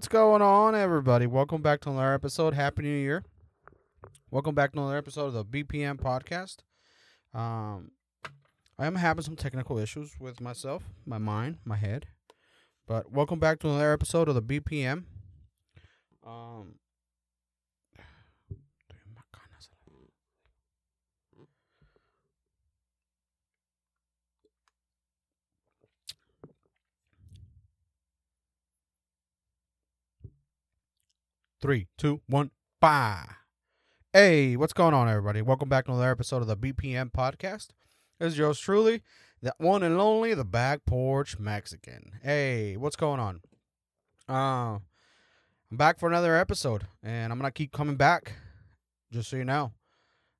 what's going on, everybody? Welcome back to another episode. Happy New Year. Welcome back to another episode of the BPM podcast. Um, I am having some technical issues with myself, my mind, my head. But welcome back to another episode of the BPM. Um, Three, two, one, bye. Hey, what's going on, everybody? Welcome back to another episode of the BPM podcast. This is yours truly, the one and only, the back porch Mexican. Hey, what's going on? Uh, I'm back for another episode, and I'm gonna keep coming back. Just so you know,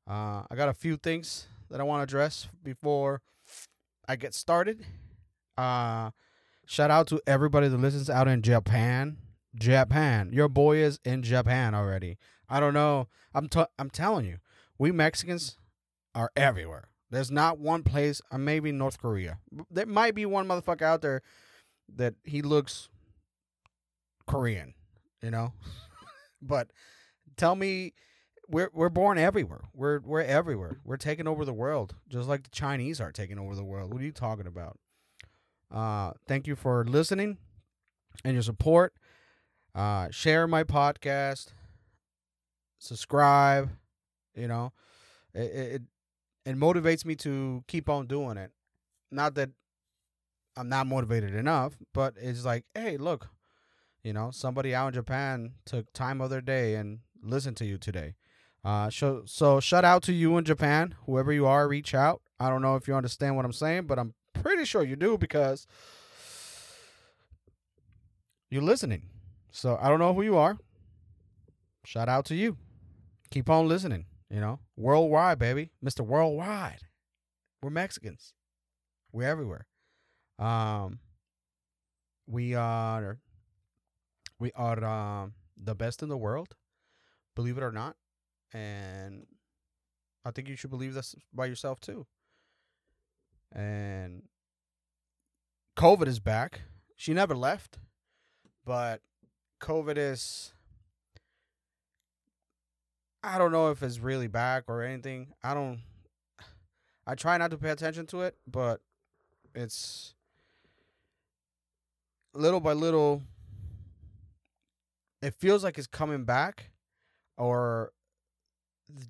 uh, I got a few things that I want to address before I get started. Uh, shout out to everybody that listens out in Japan. Japan. Your boy is in Japan already. I don't know. I'm t- I'm telling you, we Mexicans are everywhere. There's not one place, uh, maybe North Korea. There might be one motherfucker out there that he looks Korean, you know? but tell me we're we're born everywhere. We're we're everywhere. We're taking over the world, just like the Chinese are taking over the world. What are you talking about? Uh, thank you for listening and your support. Uh, share my podcast, subscribe. You know, it, it it motivates me to keep on doing it. Not that I'm not motivated enough, but it's like, hey, look, you know, somebody out in Japan took time of their day and listened to you today. Uh, so so shout out to you in Japan, whoever you are, reach out. I don't know if you understand what I'm saying, but I'm pretty sure you do because you're listening. So I don't know who you are. Shout out to you. Keep on listening, you know. Worldwide, baby. Mr. Worldwide. We're Mexicans. We're everywhere. Um we are we are um the best in the world. Believe it or not. And I think you should believe this by yourself too. And COVID is back. She never left, but COVID is I don't know if it's really back or anything. I don't I try not to pay attention to it, but it's little by little it feels like it's coming back or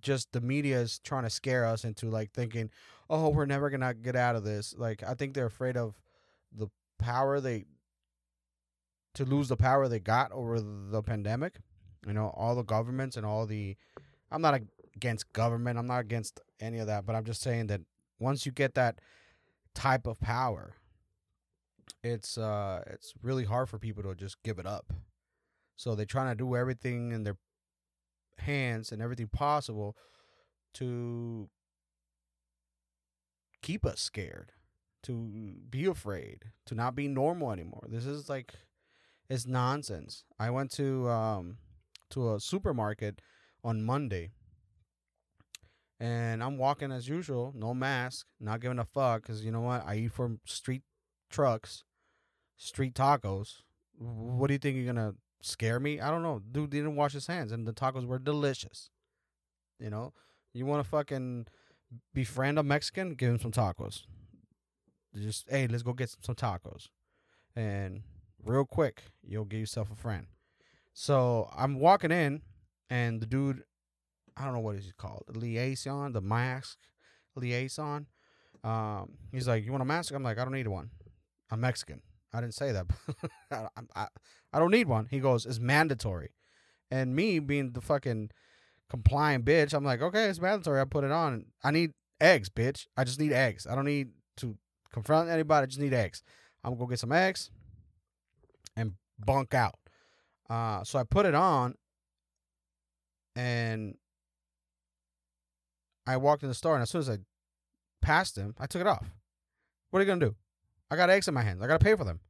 just the media is trying to scare us into like thinking, "Oh, we're never to get out of this." Like I think they're afraid of the power they to lose the power they got over the pandemic. You know, all the governments and all the. I'm not against government. I'm not against any of that. But I'm just saying that once you get that type of power, it's uh it's really hard for people to just give it up. So they're trying to do everything in their hands and everything possible to keep us scared, to be afraid, to not be normal anymore. This is like it's nonsense. I went to um to a supermarket on Monday. And I'm walking as usual, no mask, not giving a fuck cuz you know what? I eat from street trucks, street tacos. What do you think you're to scare me? I don't know. Dude didn't wash his hands and the tacos were delicious. You know, you want to fucking befriend a Mexican, give him some tacos. Just hey, let's go get some tacos. And real quick, you'll get yourself a friend. So I'm walking in, and the dude, I don't know what is he called, the liaison, the mask liaison. Um, he's like, "You want a mask?" I'm like, "I don't need one. I'm Mexican." I didn't say that. I, I, I don't need one. He goes, "It's mandatory," and me being the fucking compliant bitch, I'm like, "Okay, it's mandatory. I put it on. I need eggs, bitch. I just need eggs. I don't need to confront anybody. I just need eggs. I'm gonna go get some eggs." Bunk out. Uh, so I put it on and I walked in the store and as soon as I passed him, I took it off. What are you gonna do? I got eggs in my hands. I gotta pay for them.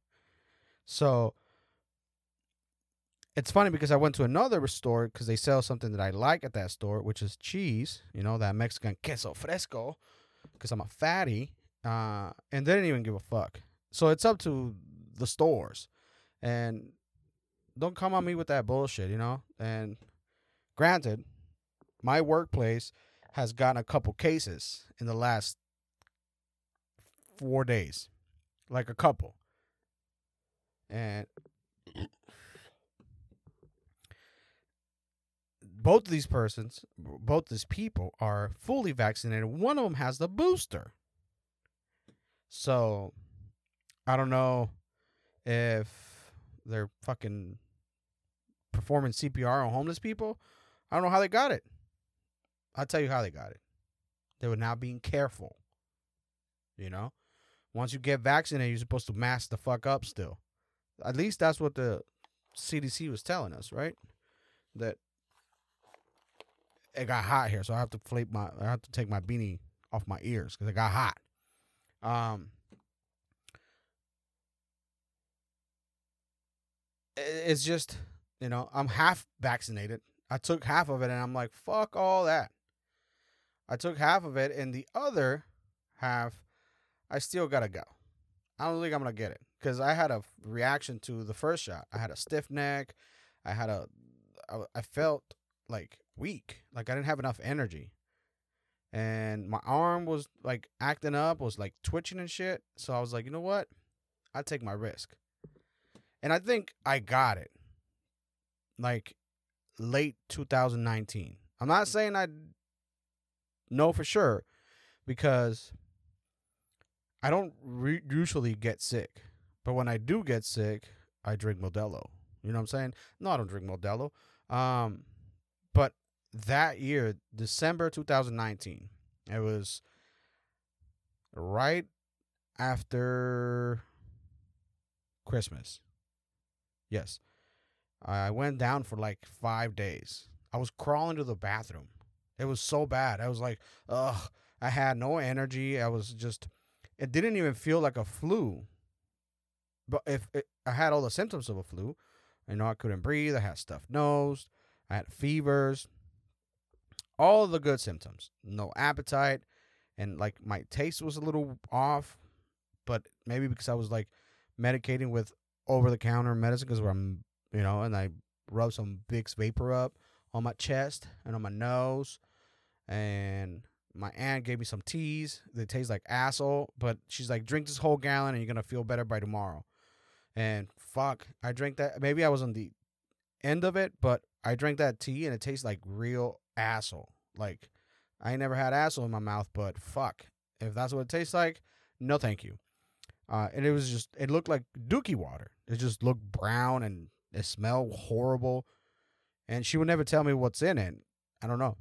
So it's funny because I went to another store because they sell something that I like at that store, which is cheese. You know that Mexican queso fresco, because I'm a fatty. Uh, and they didn't even give a fuck. So it's up to the stores. And don't come on me with that bullshit, you know? And granted, my workplace has gotten a couple cases in the last four days. Like a couple. And both of these persons, both these people are fully vaccinated. One of them has the booster. So I don't know if they're fucking performing CPR on homeless people. I don't know how they got it. I'll tell you how they got it. They were not being careful. You know? Once you get vaccinated, you're supposed to mask the fuck up still. At least that's what the CDC was telling us, right? That it got hot here, so I have to flip my I have to take my beanie off my ears because it got hot. Um it's just you know i'm half vaccinated. I took half of it and i'm like fuck all that. I took half of it and the other half i still gotta go. I don't think i'm gonna get it because i had a reaction to the first shot. I had a stiff neck. I had a I, I felt like weak. Like i didn't have enough energy. And my arm was like acting up was like twitching and shit. So i was like you know what? I take my risk and I think I got it like late 2019. I'm not saying I know for sure because I don't re- usually get sick. But when I do get sick, I drink Modelo. You know what I'm saying? No, I don't drink Modelo. Um, but that year, December 2019, it was right after Christmas. Yes. I went down for like five days. I was crawling to the bathroom. It was so bad. I was like, ugh. I had no energy. I was just, it didn't even feel like a flu. But if it, I had all the symptoms of a flu, you know, I couldn't breathe. I had stuffed nose. I had fevers. All the good symptoms. No appetite. And like my taste was a little off. But maybe because I was like medicating with over the counter medicine because I'm, you know, and I rub some Vicks VapoRub on my chest and on my nose. And my aunt gave me some teas that taste like asshole, but she's like, drink this whole gallon and you're gonna feel better by tomorrow. And fuck, I drank that. Maybe I was on the end of it, but I drank that tea and it tastes like real asshole. Like I never had asshole in my mouth, but fuck, if that's what it tastes like, no, thank you. Uh, and it was just, it looked like dookie water. It just looked brown and it smelled horrible. And she would never tell me what's in it. I don't know.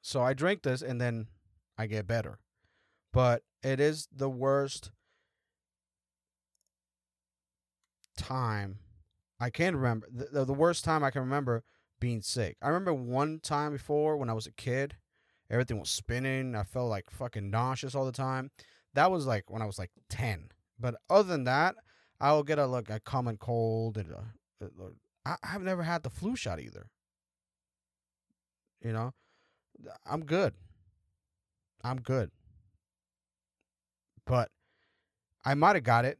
So I drink this and then I get better. But it is the worst time I can remember. The, the worst time I can remember being sick. I remember one time before when I was a kid, everything was spinning. I felt like fucking nauseous all the time. That was like when I was like 10. But other than that, I will get a like a common cold and I've never had the flu shot either. You know, I'm good. I'm good. But I might have got it.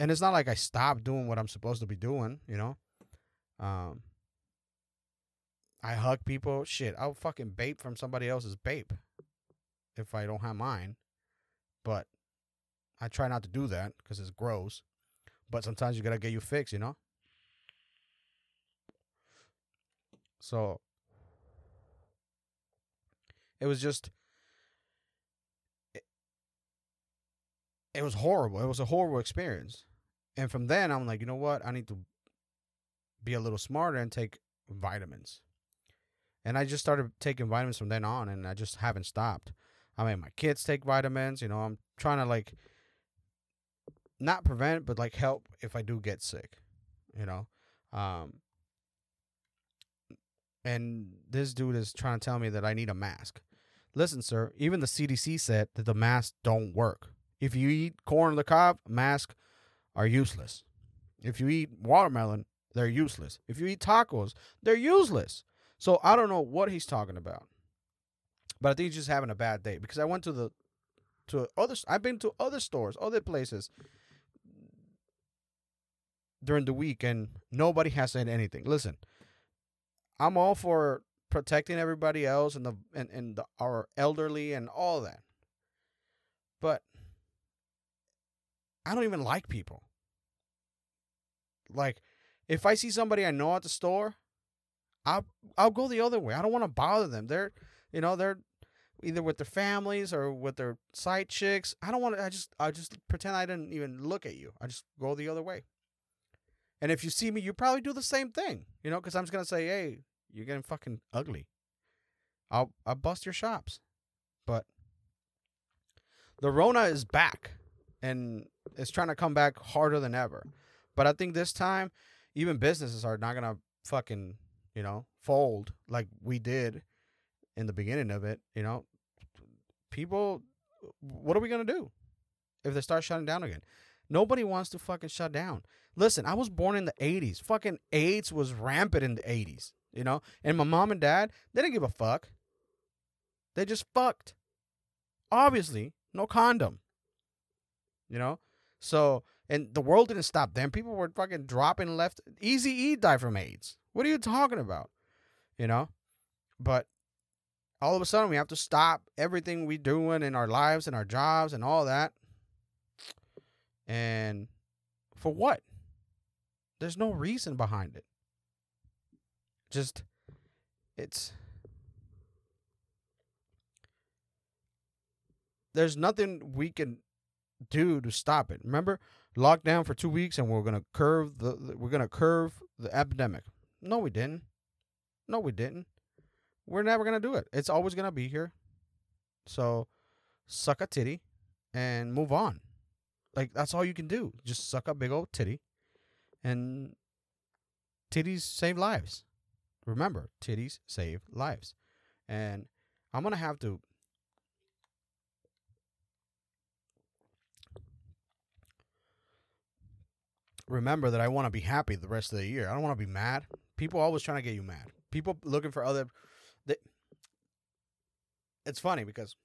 And it's not like I stopped doing what I'm supposed to be doing, you know? Um I hug people. Shit, I'll fucking bape from somebody else's bape if I don't have mine. But I try not to do that because it's gross. But sometimes you gotta get you fixed, you know. So it was just it, it was horrible. It was a horrible experience. And from then I'm like, you know what? I need to be a little smarter and take vitamins. And I just started taking vitamins from then on and I just haven't stopped. I mean, my kids take vitamins. You know, I'm trying to like not prevent, but like help if I do get sick. You know, um, and this dude is trying to tell me that I need a mask. Listen, sir, even the CDC said that the masks don't work. If you eat corn on the cob, masks are useless. If you eat watermelon, they're useless. If you eat tacos, they're useless. So I don't know what he's talking about. But I think he's just having a bad day because I went to the to other. I've been to other stores, other places during the week, and nobody has said anything. Listen, I'm all for protecting everybody else and the and, and the, our elderly and all that, but I don't even like people. Like, if I see somebody I know at the store, I'll I'll go the other way. I don't want to bother them. They're you know they're either with their families or with their side chicks. I don't want to. I just I just pretend I didn't even look at you. I just go the other way. And if you see me, you probably do the same thing. You know, because I'm just gonna say, hey, you're getting fucking ugly. I'll I'll bust your shops. But the Rona is back, and it's trying to come back harder than ever. But I think this time, even businesses are not gonna fucking you know fold like we did in the beginning of it. You know, people, what are we gonna do if they start shutting down again? Nobody wants to fucking shut down. Listen, I was born in the 80s. Fucking AIDS was rampant in the 80s, you know? And my mom and dad, they didn't give a fuck. They just fucked. Obviously, no condom. You know? So, and the world didn't stop them. People were fucking dropping left. Easy E died from AIDS. What are you talking about? You know? But all of a sudden we have to stop everything we're doing in our lives and our jobs and all that. And for what? There's no reason behind it. Just it's there's nothing we can do to stop it. Remember, lockdown for 2 weeks and we're to curve the, we're to curve the epidemic. No, we didn't. No, we didn't. We're never to do it. It's always to be here. So, suck a titty and move on. Like that's all you can do. Just suck a big old titty and titties save lives. Remember, titties save lives. And I'm to have to remember that I want to be happy the rest of the year. I don't want to be mad. People always trying to get you mad. People looking for other. It's funny because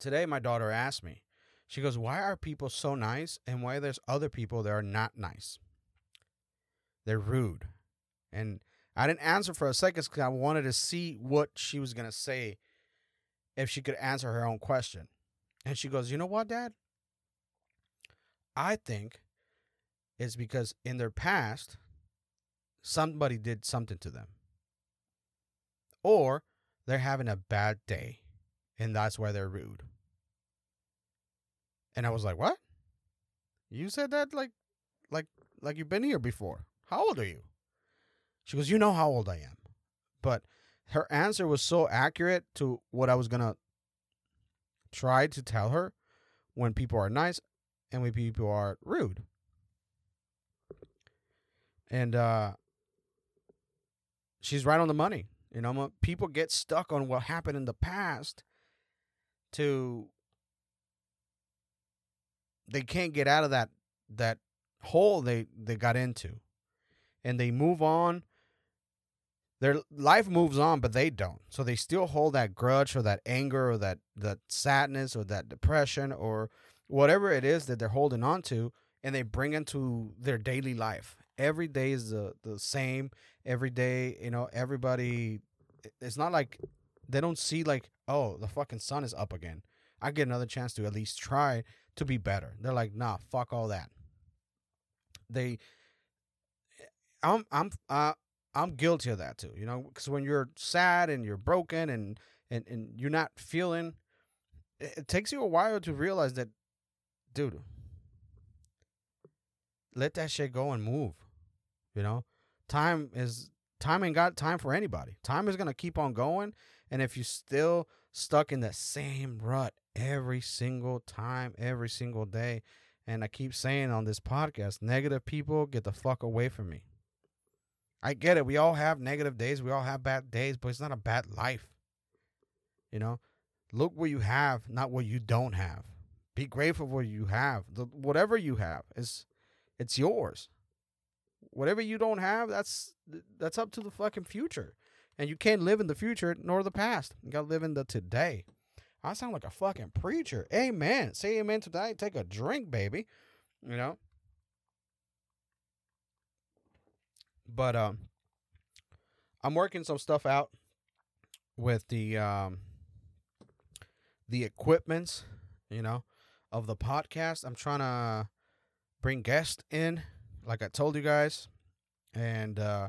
today my daughter asked me. She goes, "Why are people so nice, and why there's other people that are not nice? They're rude." And I didn't answer for a second because I wanted to see what she was gonna say if she could answer her own question. And she goes, "You know what, Dad? I think it's because in their past, somebody did something to them. Or they're having a bad day and that's why they're rude. And I was like, "What? You said that like like like you've been here before. How old are you?" She goes, "You know how old I am." But her answer was so accurate to what I was going to try to tell her when people are nice and when people are rude. And uh she's right on the money. You know, people get stuck on what happened in the past to they can't get out of that that hole they they got into. And they move on. Their life moves on, but they don't. So they still hold that grudge or that anger or that that sadness or that depression or whatever it is that they're holding on to and they bring into their daily life. Every day is the the same. Every day, you know, everybody it's not like they don't see like, oh, the fucking sun is up again. I get another chance to at least try to be better. They're like, nah, fuck all that. They, I'm, I'm, uh, I'm guilty of that too. You know, because when you're sad and you're broken and and and you're not feeling, it, it takes you a while to realize that, dude. Let that shit go and move. You know, time is time ain't got time for anybody. Time is gonna keep on going, and if you still stuck in the same rut every single time, every single day. And I keep saying on this podcast, negative people get the fuck away from me. I get it. We all have negative days. We all have bad days, but it's not a bad life. You know, look what you have, not what you don't have. Be grateful for what you have. The, whatever you have is, it's yours. Whatever you don't have, that's that's up to the fucking future. And you can't live in the future nor the past. You gotta live in the today. I sound like a fucking preacher. Amen. Say amen today. Take a drink, baby. You know? But um I'm working some stuff out with the um the equipments, you know, of the podcast. I'm trying to bring guests in, like I told you guys, and uh,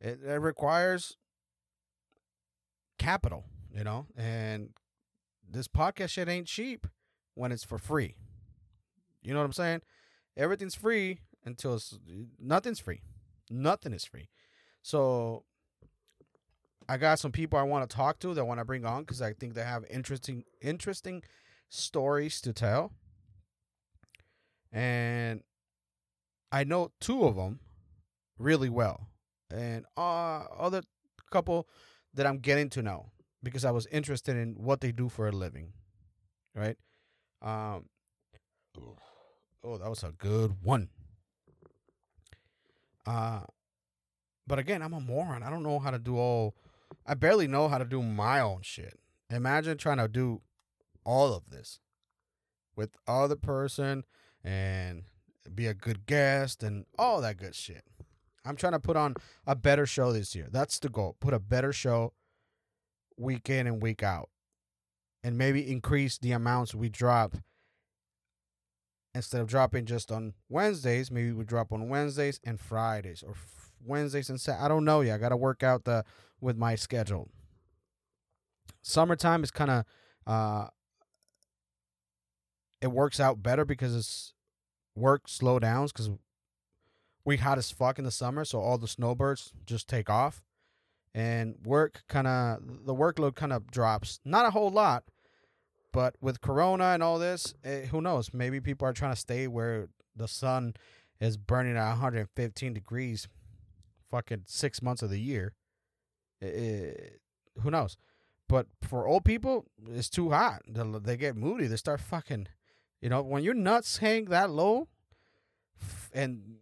it, it requires capital, you know, and this podcast shit ain't cheap when it's for free. You know what I'm saying? Everything's free until it's nothing's free. Nothing is free. So I got some people I want to talk to that want to bring on because I think they have interesting interesting stories to tell. And I know two of them really well, and uh, other couple that I'm getting to know because I was interested in what they do for a living, right? Um, oh, that was a good one. Uh, but again, I'm a moron. I don't know how to do all I barely know how to do my own shit. Imagine trying to do all of this with other person and be a good guest and all that good shit. I'm trying to put on a better show this year. That's the goal. Put a better show week in and week out. And maybe increase the amounts we drop. Instead of dropping just on Wednesdays, maybe we drop on Wednesdays and Fridays or Wednesdays and Saturdays. I don't know yet. I got to work out the with my schedule. Summertime is kind of uh it works out better because it's work slow downs because we hot as fuck in the summer, so all the snowbirds just take off, and work kind of the workload kind of drops. Not a whole lot, but with Corona and all this, eh, who knows? Maybe people are trying to stay where the sun is burning at 115 degrees fucking six months of the year. It, who knows? But for old people, it's too hot. They get moody. They start fucking, you know, when your nuts hang that low and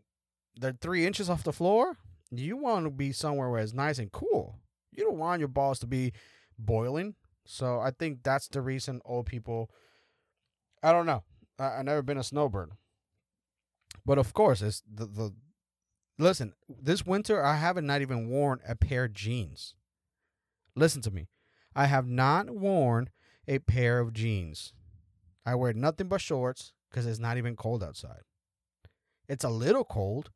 they're three inches off the floor, you want to be somewhere where it's nice and cool. You don't want your balls to be boiling. So I think that's the reason old people. I don't know. I, I never been a snowbird, but of course, it's the the Listen, this winter I haven't not even worn a pair of jeans. Listen to me. I have not worn a pair of jeans. I wear nothing but shorts because it's not even cold outside. It's a little cold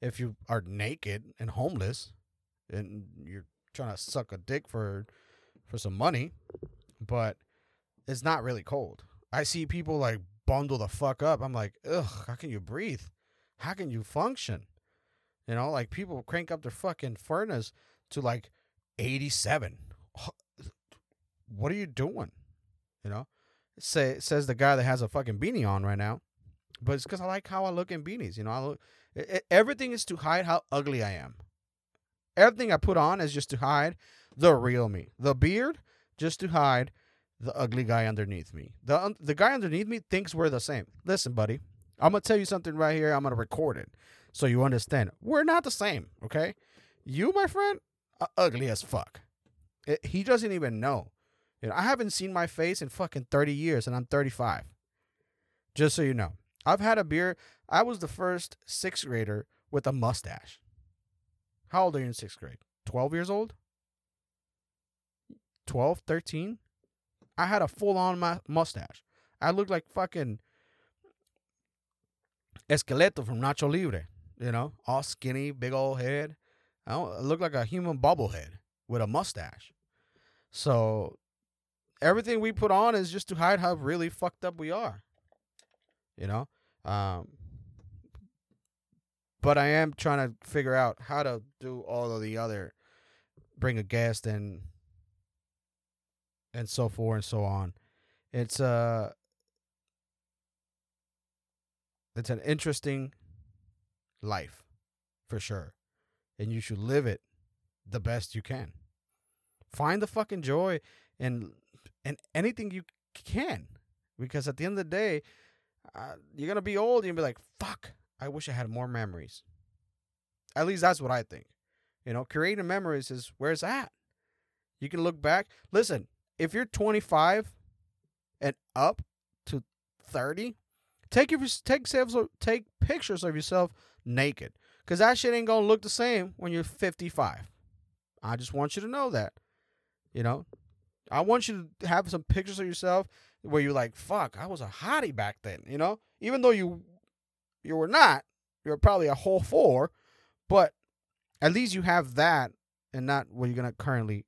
if you are naked and homeless and you're trying to suck a dick for for some money, but it's not really cold. I see people like bundle the fuck up. I'm like, ugh, how can you breathe? How can you function? You know, like people crank up their fucking furnace to like 87. What are you doing? You know, say says the guy that has a fucking beanie on right now, but it's because I like how I look in beanies. You know, I look. It, everything is to hide how ugly I am. Everything I put on is just to hide the real me. The beard just to hide the ugly guy underneath me. The the guy underneath me thinks we're the same. Listen, buddy, I'm gonna tell you something right here. I'm gonna record it so you understand. We're not the same, okay? You, my friend, ugly as fuck. It, he doesn't even know. You know, I haven't seen my face in fucking 30 years and I'm 35. Just so you know. I've had a beard. I was the first sixth grader with a mustache. How old are you in sixth grade? 12 years old? 12, 13? I had a full on mustache. I looked like fucking Esqueleto from Nacho Libre you know, all skinny, big old head. I, I look like a human bobblehead with a mustache. So everything we put on is just to hide how really fucked up we are. You know? Um, but I am trying to figure out how to do all of the other bring a guest and and so forth and so on. It's uh it's an interesting life for sure. And you should live it the best you can. Find the fucking joy and and anything you can because at the end of the day uh, you're to be old and be like, "Fuck, I wish I had more memories." At least that's what I think. You know, creating memories is where it's at. You can look back. Listen, if you're 25 and up to 30, take your take selves take pictures of yourself naked cuz that shit ain't to look the same when you're 55. I just want you to know that. You know, I want you to have some pictures of yourself where you're like, "Fuck, I was a hottie back then," you know? Even though you you were not, you're probably a whole four, but at least you have that and not what you're to currently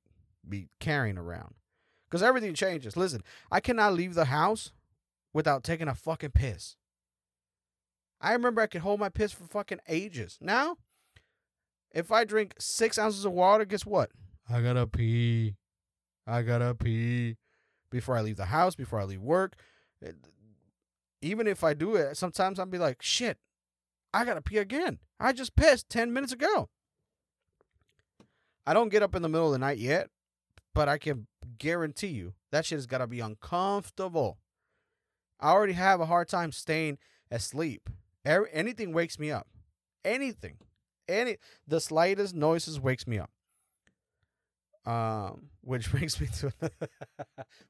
be carrying around. Because everything changes. Listen, I cannot leave the house without taking a fucking piss. I remember I could hold my piss for fucking ages. Now, if I drink six ounces of water, guess what? I gotta pee. I gotta pee before I leave the house, before I leave work. Even if I do it, sometimes I'll be like, shit, I gotta pee again. I just pissed 10 minutes ago. I don't get up in the middle of the night yet, but I can guarantee you that shit has gotta be uncomfortable. I already have a hard time staying asleep. Anything wakes me up. Anything. Any the slightest noises wakes me up. Um, which brings me to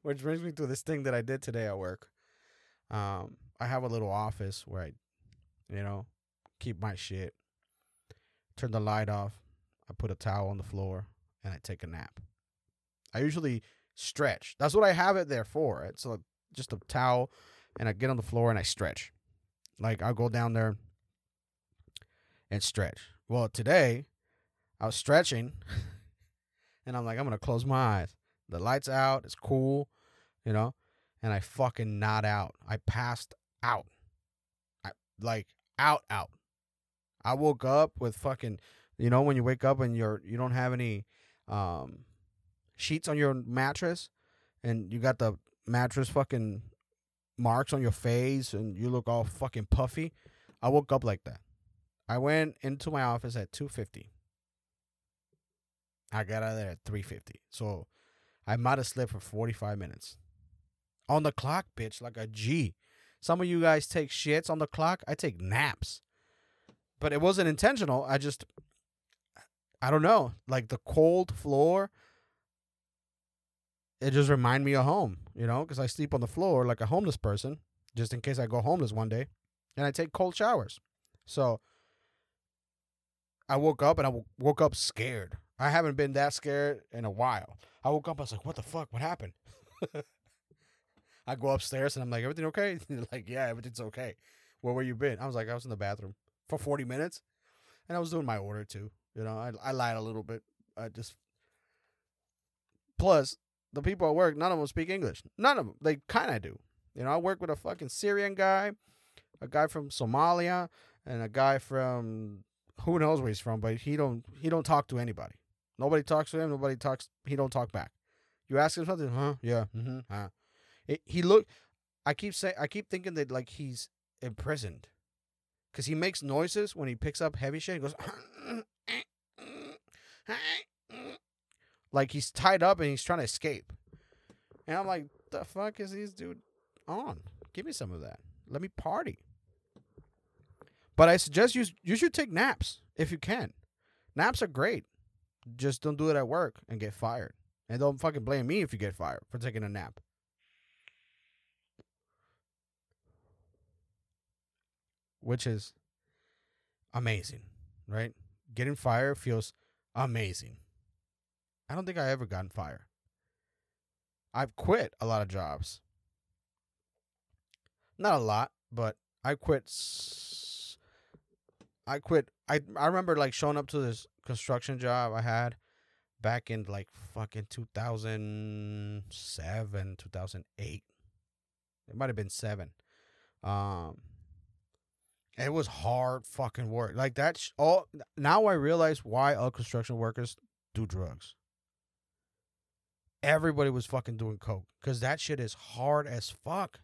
which brings me to this thing that I did today at work. Um, I have a little office where I, you know, keep my shit. Turn the light off. I put a towel on the floor and I take a nap. I usually stretch. That's what I have it there for. It's a, just a towel and I get on the floor and I stretch. Like I'll go down there and stretch. Well, today I was stretching and I'm like, I'm gonna close my eyes. The lights out, it's cool, you know, and I fucking nod out. I passed out. I like out out. I woke up with fucking you know when you wake up and you're you don't have any um sheets on your mattress and you got the mattress fucking marks on your face and you look all fucking puffy. I woke up like that. I went into my office at 2:50. I got out of there at 3:50. So I might have slept for 45 minutes. On the clock, bitch, like a G. Some of you guys take shits on the clock. I take naps. But it wasn't intentional. I just I don't know. Like the cold floor it just remind me of home, you know, because I sleep on the floor like a homeless person, just in case I go homeless one day, and I take cold showers. So I woke up and I woke up scared. I haven't been that scared in a while. I woke up, I was like, "What the fuck? What happened?" I go upstairs and I'm like, "Everything okay?" like, "Yeah, everything's okay." Where were you been? I was like, "I was in the bathroom for 40 minutes, and I was doing my order too." You know, I I lied a little bit. I just plus the people at work, none of them speak English. None of them. They kind of do. You know, I work with a fucking Syrian guy, a guy from Somalia, and a guy from who knows where he's from, but he don't he don't talk to anybody. Nobody talks to him. Nobody talks. He don't talk back. You ask him something, huh? Yeah. Mm-hmm. Huh. It, he look. I keep saying. I keep thinking that like he's imprisoned, because he makes noises when he picks up heavy shit. He goes. Like he's tied up and he's trying to escape. And I'm like, the fuck is this dude on? Give me some of that. Let me party. But I suggest you you should take naps if you can. Naps are great. Just don't do it at work and get fired. And don't fucking blame me if you get fired for taking a nap. Which is amazing, right? Getting fired feels amazing. I don't think I ever gotten fired. I've quit a lot of jobs. Not a lot, but I quit. S- I quit. I I remember like showing up to this construction job I had back in like fucking 2007, 2008. It might have been 7. Um it was hard fucking work. Like that's all now I realize why all construction workers do drugs everybody was fucking doing coke because that shit is hard as fuck.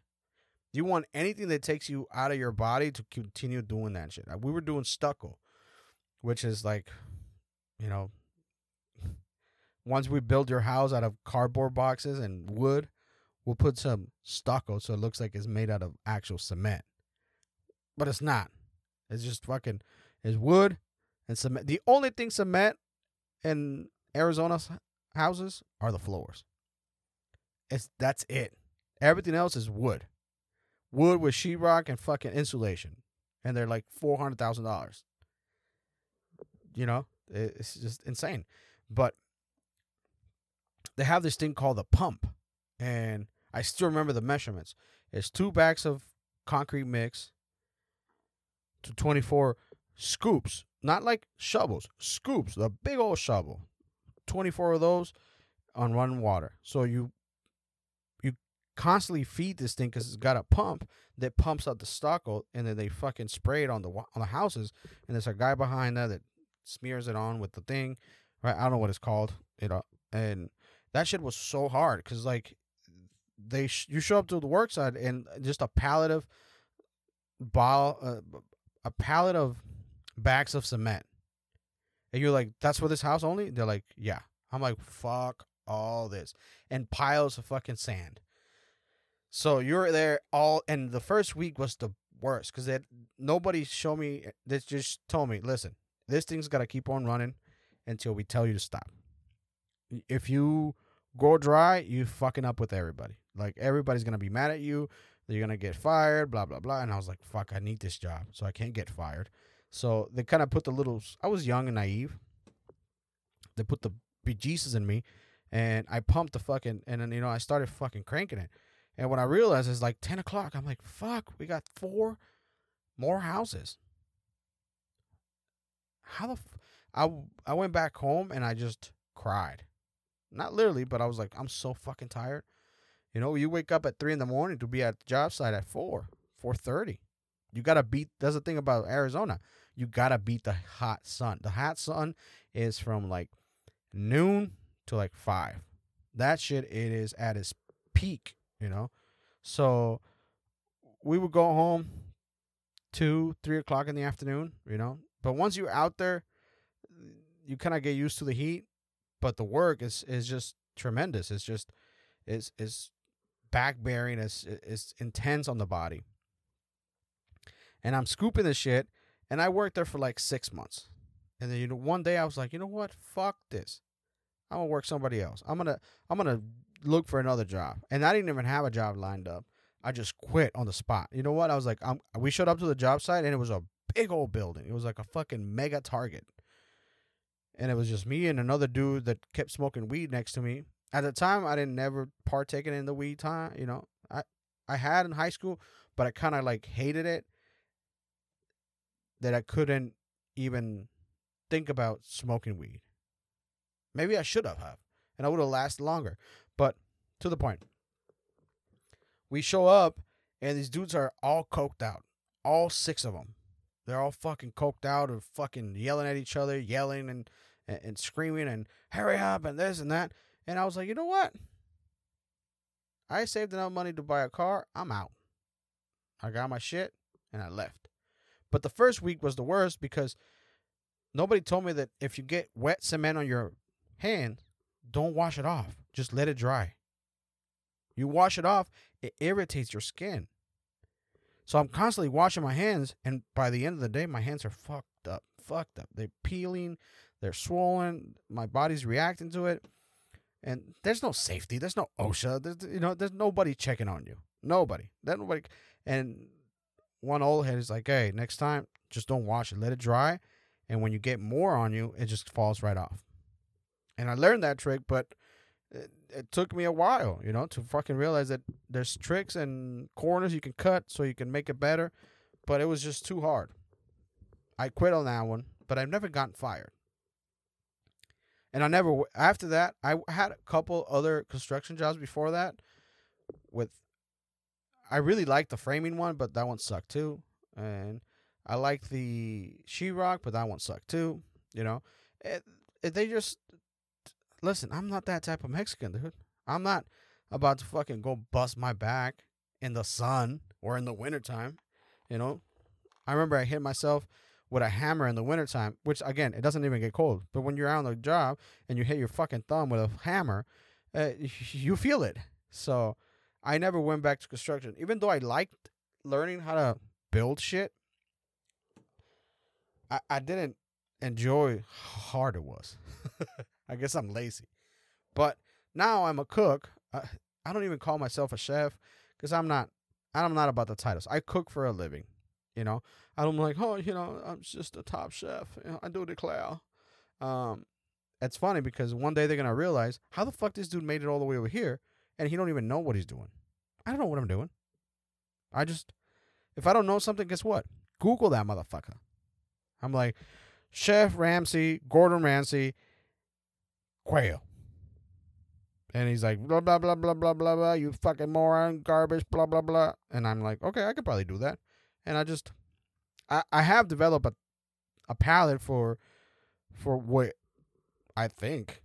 You want anything that takes you out of your body to continue doing that shit. We were doing stucco, which is like, you know, once we build your house out of cardboard boxes and wood, we'll put some stucco so it looks like it's made out of actual cement. But it's not. It's just fucking it's wood and cement. The only thing cement in Arizona's houses are the floors. It's that's it. Everything else is wood, wood with sheetrock and fucking insulation, and they're like four hundred thousand dollars. You know, it's just insane. But they have this thing called the pump, and I still remember the measurements. It's two bags of concrete mix to 24 scoops, not like shovels, scoops, the big old shovel. 24 of those on running water. So you constantly feed this thing because it's got a pump that pumps out the stucco, and then they fucking spray it on the on the houses. And there's a guy behind there that smears it on with the thing, right? I don't know what it's called, you know. And that shit was so hard because like they sh- you show up to the work site and just a pallet of ball uh, a pallet of bags of cement and you're like that's for this house only they're like yeah i'm like fuck all this and piles of fucking sand so you're there all and the first week was the worst because nobody showed me eh, they just told me listen this thing's got to keep on running until we tell you to stop if you go dry you fucking up with everybody like everybody's gonna be mad at you. You're gonna get fired. Blah blah blah. And I was like, fuck, I need this job, so I can't get fired. So they kind of put the little. I was young and naive. They put the bejesus in me, and I pumped the fucking. And then you know I started fucking cranking it. And when I realized it's like ten o'clock, I'm like, fuck, we got four more houses. How the? F- I I went back home and I just cried, not literally, but I was like, I'm so fucking tired. You know, you wake up at three in the morning to be at the job site at four, four thirty. You gotta beat. That's the thing about Arizona. You gotta beat the hot sun. The hot sun is from like noon to like five. That shit it is at its peak. You know, so we would go home two, three o'clock in the afternoon. You know, but once you're out there, you kind of get used to the heat. But the work is is just tremendous. It's just it's, is back bearing it's, is intense on the body. And I'm scooping the shit, and I worked there for like six months. And then you know, one day I was like, you know what? Fuck this. I'm gonna work somebody else. I'm gonna I'm gonna look for another job. And I didn't even have a job lined up. I just quit on the spot. You know what? I was like, I'm, we showed up to the job site and it was a big old building. It was like a fucking mega target. And it was just me and another dude that kept smoking weed next to me at the time I didn't never partaken in the weed time. You know, I I had in high school, but I kind of like hated it. That I couldn't even think about smoking weed. Maybe I should have, have and I would have lasted longer. But to the point, we show up and these dudes are all coked out, all six of them. They're all fucking coked out and fucking yelling at each other, yelling and, and, and screaming and hurry up and this and that. And I was like, you know what? I saved enough money to buy a car. I'm out. I got my shit and I left. But the first week was the worst because nobody told me that if you get wet cement on your hand, don't wash it off. Just let it dry. You wash it off, it irritates your skin. So I'm constantly washing my hands, and by the end of the day, my hands are fucked up. Fucked up. They're peeling, they're swollen, my body's reacting to it and there's no safety. There's no OSHA. There's you know there's nobody checking on you. Nobody. That nobody. And one old head is like, hey, next time just don't wash it. Let it dry, and when you get more on you, it just falls right off. And I learned that trick, but it, it took me a while, you know, to fucking realize that there's tricks and corners you can cut so you can make it better. But it was just too hard. I quit on that one, but I've never gotten fired and I never after that I had a couple other construction jobs before that with I really liked the framing one but that one sucked too and I liked the sheetrock but that one sucked too you know it, it, they just listen I'm not that type of Mexican dude I'm not about to fucking go bust my back in the sun or in the wintertime you know I remember I hit myself with a hammer in the wintertime, which again, it doesn't even get cold. But when you're out on the job and you hit your fucking thumb with a hammer, uh, you feel it. So I never went back to construction, even though I liked learning how to build shit. I, I didn't enjoy how hard it was. I guess I'm lazy. But now I'm a cook. I, I don't even call myself a chef because I'm not. I'm not about the titles. I cook for a living. You know, I don't like, oh, you know, I'm just a top chef. You know, I do declare. Um, it's funny because one day they're gonna realize how the fuck this dude made it all the way over here, and he don't even know what he's doing. I don't know what I'm doing. I just, if I don't know something, guess what? Google that motherfucker. I'm like, Chef Ramsay, Gordon Ramsay, quail. And he's like, blah, blah, blah, blah, blah, blah, blah, you fucking moron, garbage, blah, blah, blah. And I'm like, okay, I could probably do that. And I just, I, I have developed a, a palate for, for what I think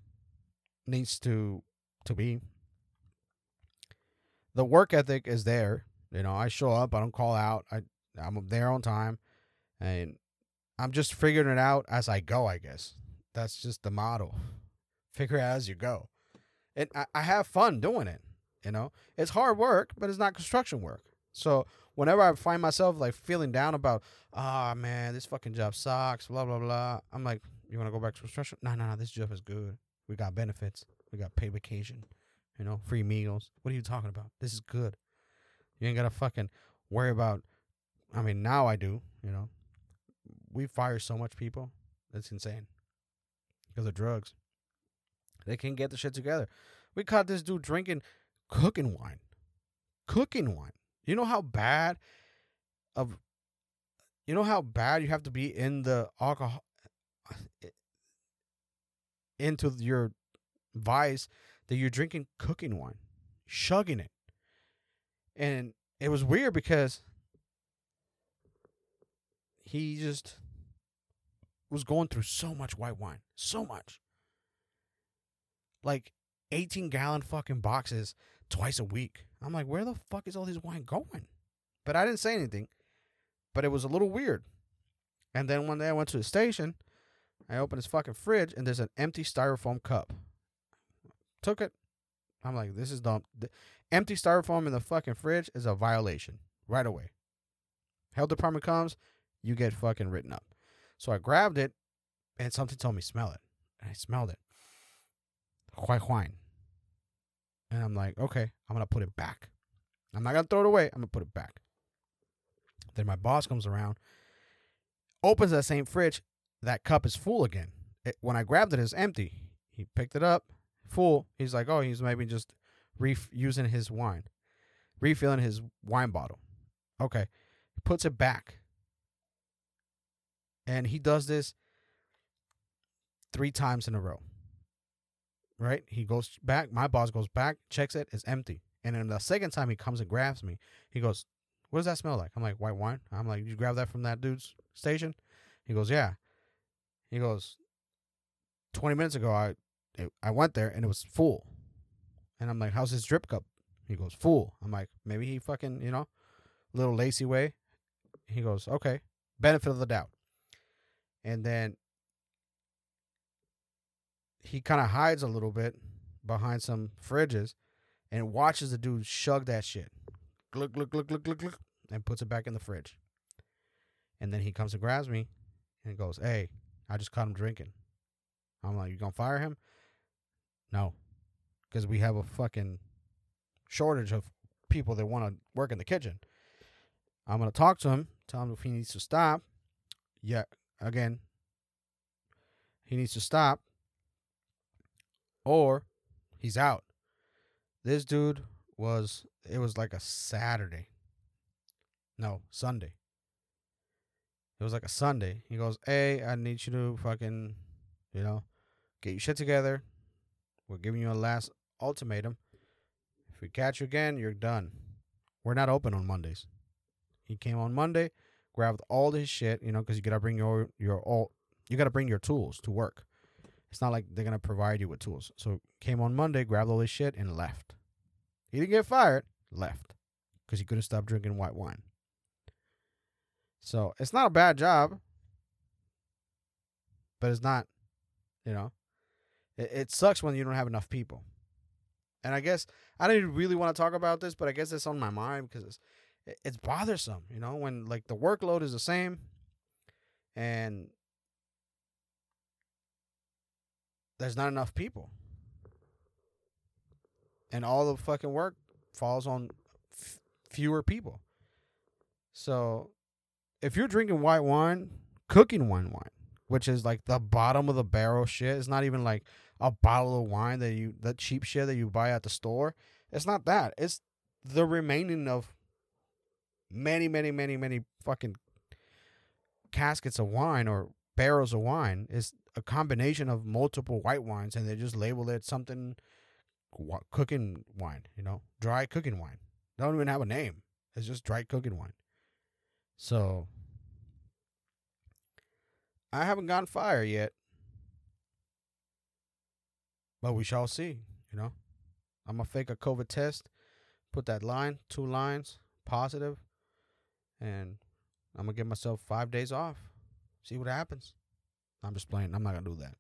needs to, to be. The work ethic is there. You know, I show up, I don't call out. I, I'm there on time. And I'm just figuring it out as I go, I guess. That's just the model. Figure it out as you go. And I, I have fun doing it. You know, it's hard work, but it's not construction work. So whenever I find myself like feeling down about, ah oh, man, this fucking job sucks, blah blah blah, I'm like, you want to go back to construction? No, no, no, this job is good. We got benefits. We got paid vacation. You know, free meals. What are you talking about? This is good. You ain't gotta fucking worry about. I mean, now I do. You know, we fire so much people. That's insane. Because of drugs. They can't get the shit together. We caught this dude drinking cooking wine. Cooking wine. You know how bad of you know how bad you have to be in the alcohol into your vice that you're drinking cooking wine, shugging it. And it was weird because he just was going through so much white wine, so much. Like 18 gallon fucking boxes twice a week. I'm like, where the fuck is all this wine going? But I didn't say anything. But it was a little weird. And then one day I went to the station, I opened his fucking fridge, and there's an empty styrofoam cup. Took it. I'm like, this is dumb. The empty styrofoam in the fucking fridge is a violation right away. Health department comes, you get fucking written up. So I grabbed it, and something told me smell it. And I smelled it. Wine. And I'm like, okay, I'm gonna put it back. I'm not gonna throw it away. I'm gonna put it back. Then my boss comes around, opens that same fridge. That cup is full again. It, when I grabbed it, it's empty. He picked it up, full. He's like, oh, he's maybe just ref- using his wine, refilling his wine bottle. Okay, he puts it back. And he does this three times in a row. Right? He goes back. My boss goes back, checks it, it's empty. And then the second time he comes and grabs me, he goes, What does that smell like? I'm like, White wine. I'm like, You grab that from that dude's station? He goes, Yeah. He goes, 20 minutes ago, I I went there and it was full. And I'm like, How's his drip cup? He goes, Full. I'm like, Maybe he fucking, you know, little lacy way. He goes, Okay. Benefit of the doubt and then he kind of hides a little bit behind some fridges and watches the dude shug that shit. Gluck, gluck, gluck, gluck, gluck, gluck, and puts it back in the fridge. And then he comes and grabs me and goes, Hey, I just caught him drinking. I'm like, You gonna fire him? No. Because we have a fucking shortage of people that want to work in the kitchen. I'm gonna talk to him, tell him if he needs to stop. Yeah, Again, he needs to stop or he's out. This dude was, it was like a Saturday. No, Sunday. It was like a Sunday. He goes, Hey, I need you to fucking, you know, get your shit together. We're giving you a last ultimatum. If we catch you again, you're done. We're not open on Mondays. He came on Monday grabbed all this shit, you know, because you gotta bring your your all you gotta bring your tools to work. It's not like they're gonna provide you with tools. So came on Monday, grabbed all this shit, and left. He didn't get fired, left, because he couldn't stop drinking white wine. So it's not a bad job, but it's not, you know, it, it sucks when you don't have enough people. And I guess I didn't really want to talk about this, but I guess it's on my mind because it's it's bothersome, you know, when like the workload is the same and there's not enough people. And all the fucking work falls on f- fewer people. So, if you're drinking white wine, cooking wine wine, which is like the bottom of the barrel shit, it's not even like a bottle of wine that you that cheap shit that you buy at the store. It's not that. It's the remaining of many, many, many, many fucking caskets of wine or barrels of wine is a combination of multiple white wines, and they just label it something cooking wine, you know, dry cooking wine. They don't even have a name. It's just dry cooking wine. So I haven't gotten fire yet. But we shall see, you know. I'm gonna fake a COVID test, put that line, two lines, positive, and I'm gonna give myself five days off. See what happens. I'm just playing. I'm not gonna do that.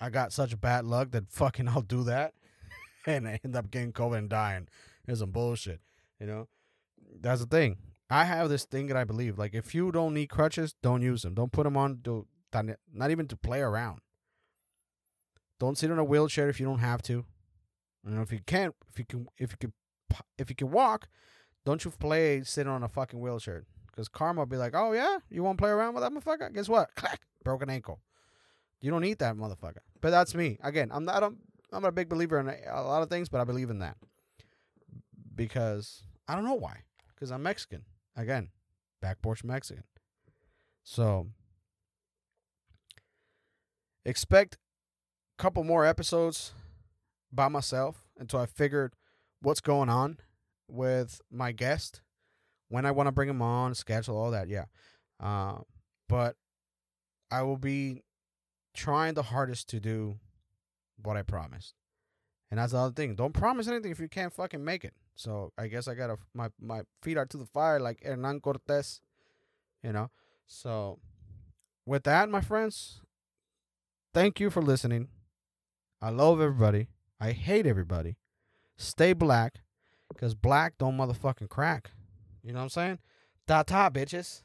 I got such bad luck that fucking I'll do that, and I end up getting COVID and dying. It's some bullshit, you know. That's the thing. I have this thing that I believe. Like, if you don't need crutches, don't use them. Don't put them on. To, not even to play around. Don't sit in a wheelchair if you don't have to. You know, if you can't, if you can, if you can, if you can walk, don't you play sitting on a fucking wheelchair. Because karma will be like, oh yeah, you want to play around with that motherfucker? Guess what? Clack, broken ankle. You don't need that motherfucker. But that's me. Again, I'm not. I'm, I'm a big believer in a lot of things, but I believe in that because I don't know why. Because I'm Mexican. Again, back porch Mexican. So expect a couple more episodes by myself until I figured what's going on with my guest, when I want to bring him on, schedule all that. Yeah. Uh, but I will be trying the hardest to do what I promised. And that's the other thing. Don't promise anything if you can't fucking make it. So I guess I gotta my my feet are to the fire like Hernan Cortes, you know. So with that, my friends, thank you for listening. I love everybody. I hate everybody. Stay black, cause black don't motherfucking crack. You know what I'm saying? Ta ta, bitches.